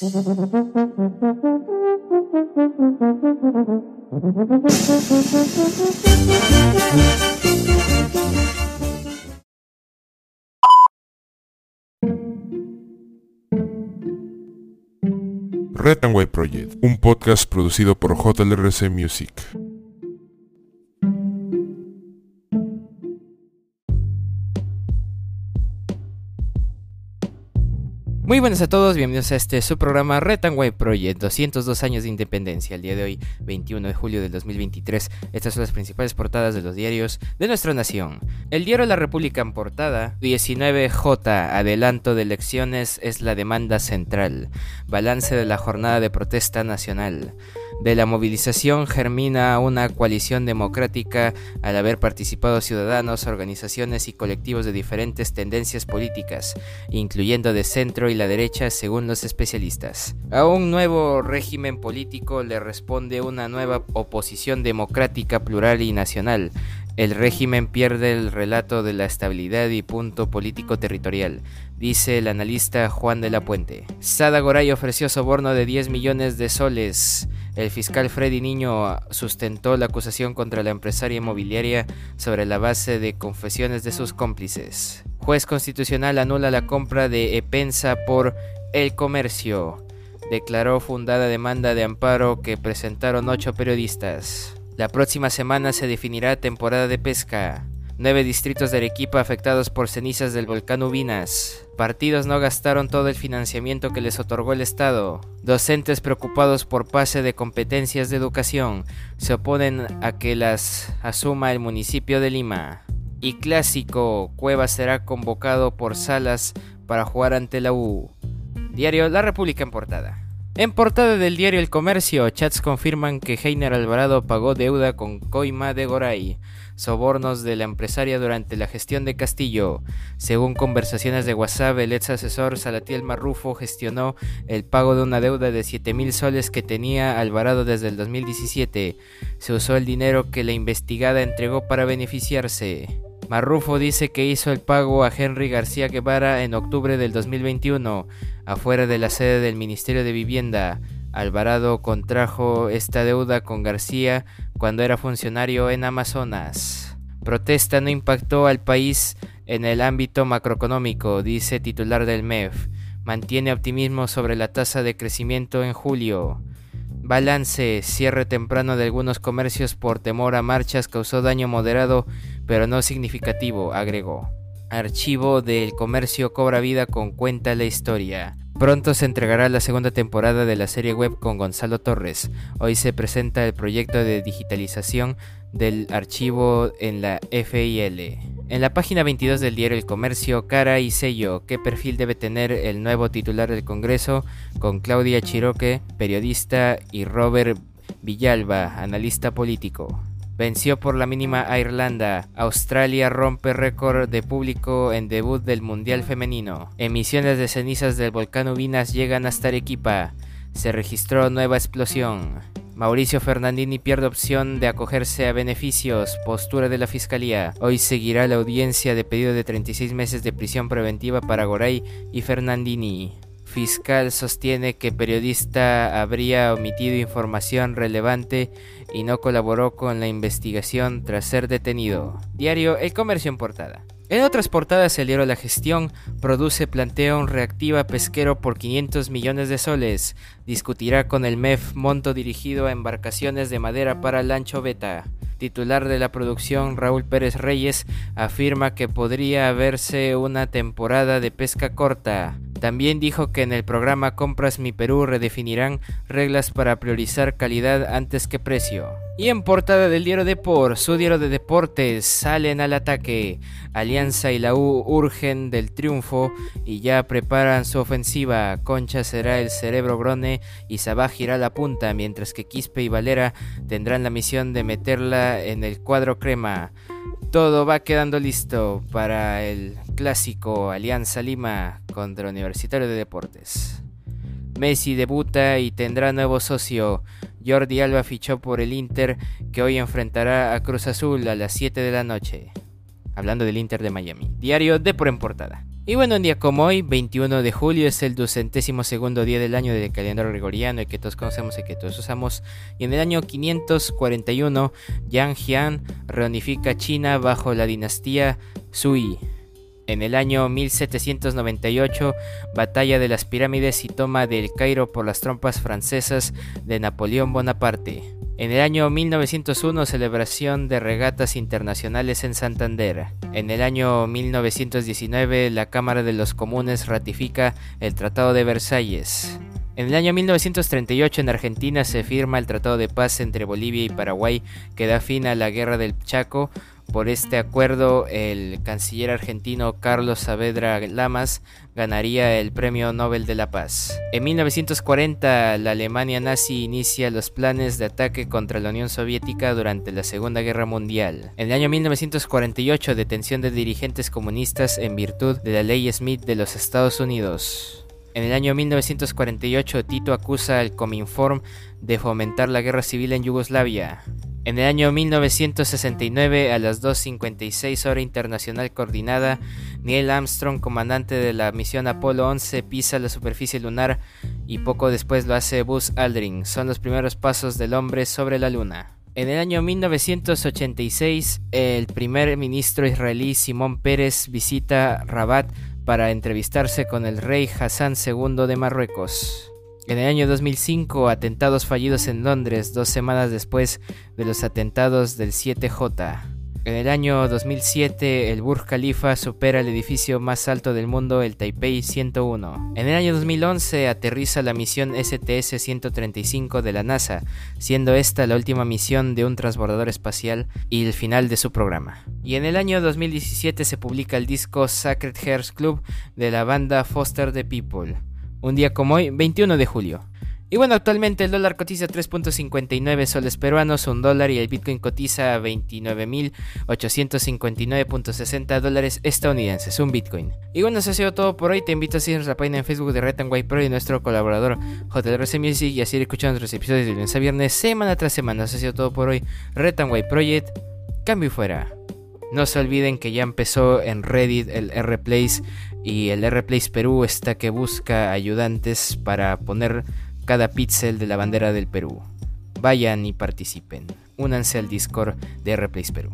Red and White Project, un podcast producido por JLRC Music. Muy buenas a todos, bienvenidos a este su programa Red Project, 202 años de independencia. El día de hoy, 21 de julio del 2023, estas son las principales portadas de los diarios de nuestra nación. El diario La República en portada, 19J, adelanto de elecciones es la demanda central. Balance de la jornada de protesta nacional. De la movilización germina una coalición democrática al haber participado ciudadanos, organizaciones y colectivos de diferentes tendencias políticas, incluyendo de centro y la derecha según los especialistas. A un nuevo régimen político le responde una nueva oposición democrática, plural y nacional. El régimen pierde el relato de la estabilidad y punto político territorial, dice el analista Juan de la Puente. Sada Goray ofreció soborno de 10 millones de soles. El fiscal Freddy Niño sustentó la acusación contra la empresaria inmobiliaria sobre la base de confesiones de sus cómplices. Juez constitucional anula la compra de Epensa por El Comercio. Declaró fundada demanda de amparo que presentaron ocho periodistas. La próxima semana se definirá temporada de pesca. Nueve distritos de Arequipa afectados por cenizas del volcán Ubinas. Partidos no gastaron todo el financiamiento que les otorgó el Estado. Docentes preocupados por pase de competencias de educación se oponen a que las asuma el municipio de Lima. Y clásico, Cueva será convocado por Salas para jugar ante la U. Diario La República en portada. En portada del diario El Comercio, chats confirman que Heiner Alvarado pagó deuda con Coima de Goray, sobornos de la empresaria durante la gestión de Castillo. Según conversaciones de WhatsApp, el ex asesor Salatiel Marrufo gestionó el pago de una deuda de 7 mil soles que tenía Alvarado desde el 2017. Se usó el dinero que la investigada entregó para beneficiarse. Marrufo dice que hizo el pago a Henry García Guevara en octubre del 2021, afuera de la sede del Ministerio de Vivienda. Alvarado contrajo esta deuda con García cuando era funcionario en Amazonas. Protesta no impactó al país en el ámbito macroeconómico, dice titular del MEF. Mantiene optimismo sobre la tasa de crecimiento en julio. Balance, cierre temprano de algunos comercios por temor a marchas causó daño moderado pero no significativo, agregó. Archivo del comercio cobra vida con Cuenta la historia. Pronto se entregará la segunda temporada de la serie web con Gonzalo Torres. Hoy se presenta el proyecto de digitalización del archivo en la FIL. En la página 22 del diario El Comercio, cara y sello, ¿qué perfil debe tener el nuevo titular del Congreso? Con Claudia Chiroque, periodista, y Robert Villalba, analista político. Venció por la mínima a Irlanda. Australia rompe récord de público en debut del Mundial Femenino. Emisiones de cenizas del volcán Ubinas llegan hasta Arequipa. Se registró nueva explosión. Mauricio Fernandini pierde opción de acogerse a beneficios. Postura de la Fiscalía. Hoy seguirá la audiencia de pedido de 36 meses de prisión preventiva para Goray y Fernandini. Fiscal sostiene que periodista habría omitido información relevante y no colaboró con la investigación tras ser detenido. Diario El Comercio en portada. En otras portadas, el diario La Gestión produce planteo un reactiva pesquero por 500 millones de soles. Discutirá con el MEF monto dirigido a embarcaciones de madera para Lancho Beta. Titular de la producción, Raúl Pérez Reyes, afirma que podría haberse una temporada de pesca corta. También dijo que en el programa Compras Mi Perú redefinirán reglas para priorizar calidad antes que precio. Y en portada del diario Depor, su diario de deportes, salen al ataque. Alianza y la U urgen del triunfo y ya preparan su ofensiva. Concha será el cerebro grone y Sabaj irá la punta, mientras que Quispe y Valera tendrán la misión de meterla en el cuadro crema. Todo va quedando listo para el clásico Alianza Lima contra Universitario de Deportes. Messi debuta y tendrá nuevo socio. Jordi Alba fichó por el Inter que hoy enfrentará a Cruz Azul a las 7 de la noche. Hablando del Inter de Miami. Diario de por en portada. Y bueno, un día como hoy, 21 de julio, es el ducentésimo segundo día del año del calendario gregoriano, el que todos conocemos y que todos usamos. Y en el año 541, Yang Jian reunifica China bajo la dinastía Sui. En el año 1798, batalla de las pirámides y toma del Cairo por las tropas francesas de Napoleón Bonaparte. En el año 1901, celebración de regatas internacionales en Santander. En el año 1919, la Cámara de los Comunes ratifica el Tratado de Versalles. En el año 1938 en Argentina se firma el Tratado de Paz entre Bolivia y Paraguay que da fin a la Guerra del Chaco por este acuerdo, el canciller argentino Carlos Saavedra Lamas ganaría el Premio Nobel de la Paz. En 1940, la Alemania nazi inicia los planes de ataque contra la Unión Soviética durante la Segunda Guerra Mundial. En el año 1948, detención de dirigentes comunistas en virtud de la Ley Smith de los Estados Unidos. En el año 1948, Tito acusa al Cominform de fomentar la guerra civil en Yugoslavia. En el año 1969, a las 2.56 hora internacional coordinada, Neil Armstrong, comandante de la misión Apolo 11, pisa la superficie lunar y poco después lo hace Buzz Aldrin. Son los primeros pasos del hombre sobre la luna. En el año 1986, el primer ministro israelí Simón Pérez visita Rabat para entrevistarse con el rey Hassan II de Marruecos. En el año 2005, atentados fallidos en Londres, dos semanas después de los atentados del 7J. En el año 2007, el Burj Khalifa supera el edificio más alto del mundo, el Taipei 101. En el año 2011, aterriza la misión STS-135 de la NASA, siendo esta la última misión de un transbordador espacial y el final de su programa. Y en el año 2017 se publica el disco Sacred Hearts Club de la banda Foster the People un día como hoy, 21 de julio. Y bueno, actualmente el dólar cotiza 3.59 soles peruanos, un dólar y el Bitcoin cotiza 29.859.60 dólares estadounidenses, un Bitcoin. Y bueno, eso ha sido todo por hoy. Te invito a seguir nuestra página en Facebook de Red White Pro y nuestro colaborador JRC Music y a seguir escuchando nuestros episodios de lunes a viernes, semana tras semana. Eso ha sido todo por hoy. Red White Project, cambio fuera. No se olviden que ya empezó en Reddit el R-Place y el R-Place Perú está que busca ayudantes para poner cada píxel de la bandera del Perú. Vayan y participen. Únanse al Discord de R-Place Perú.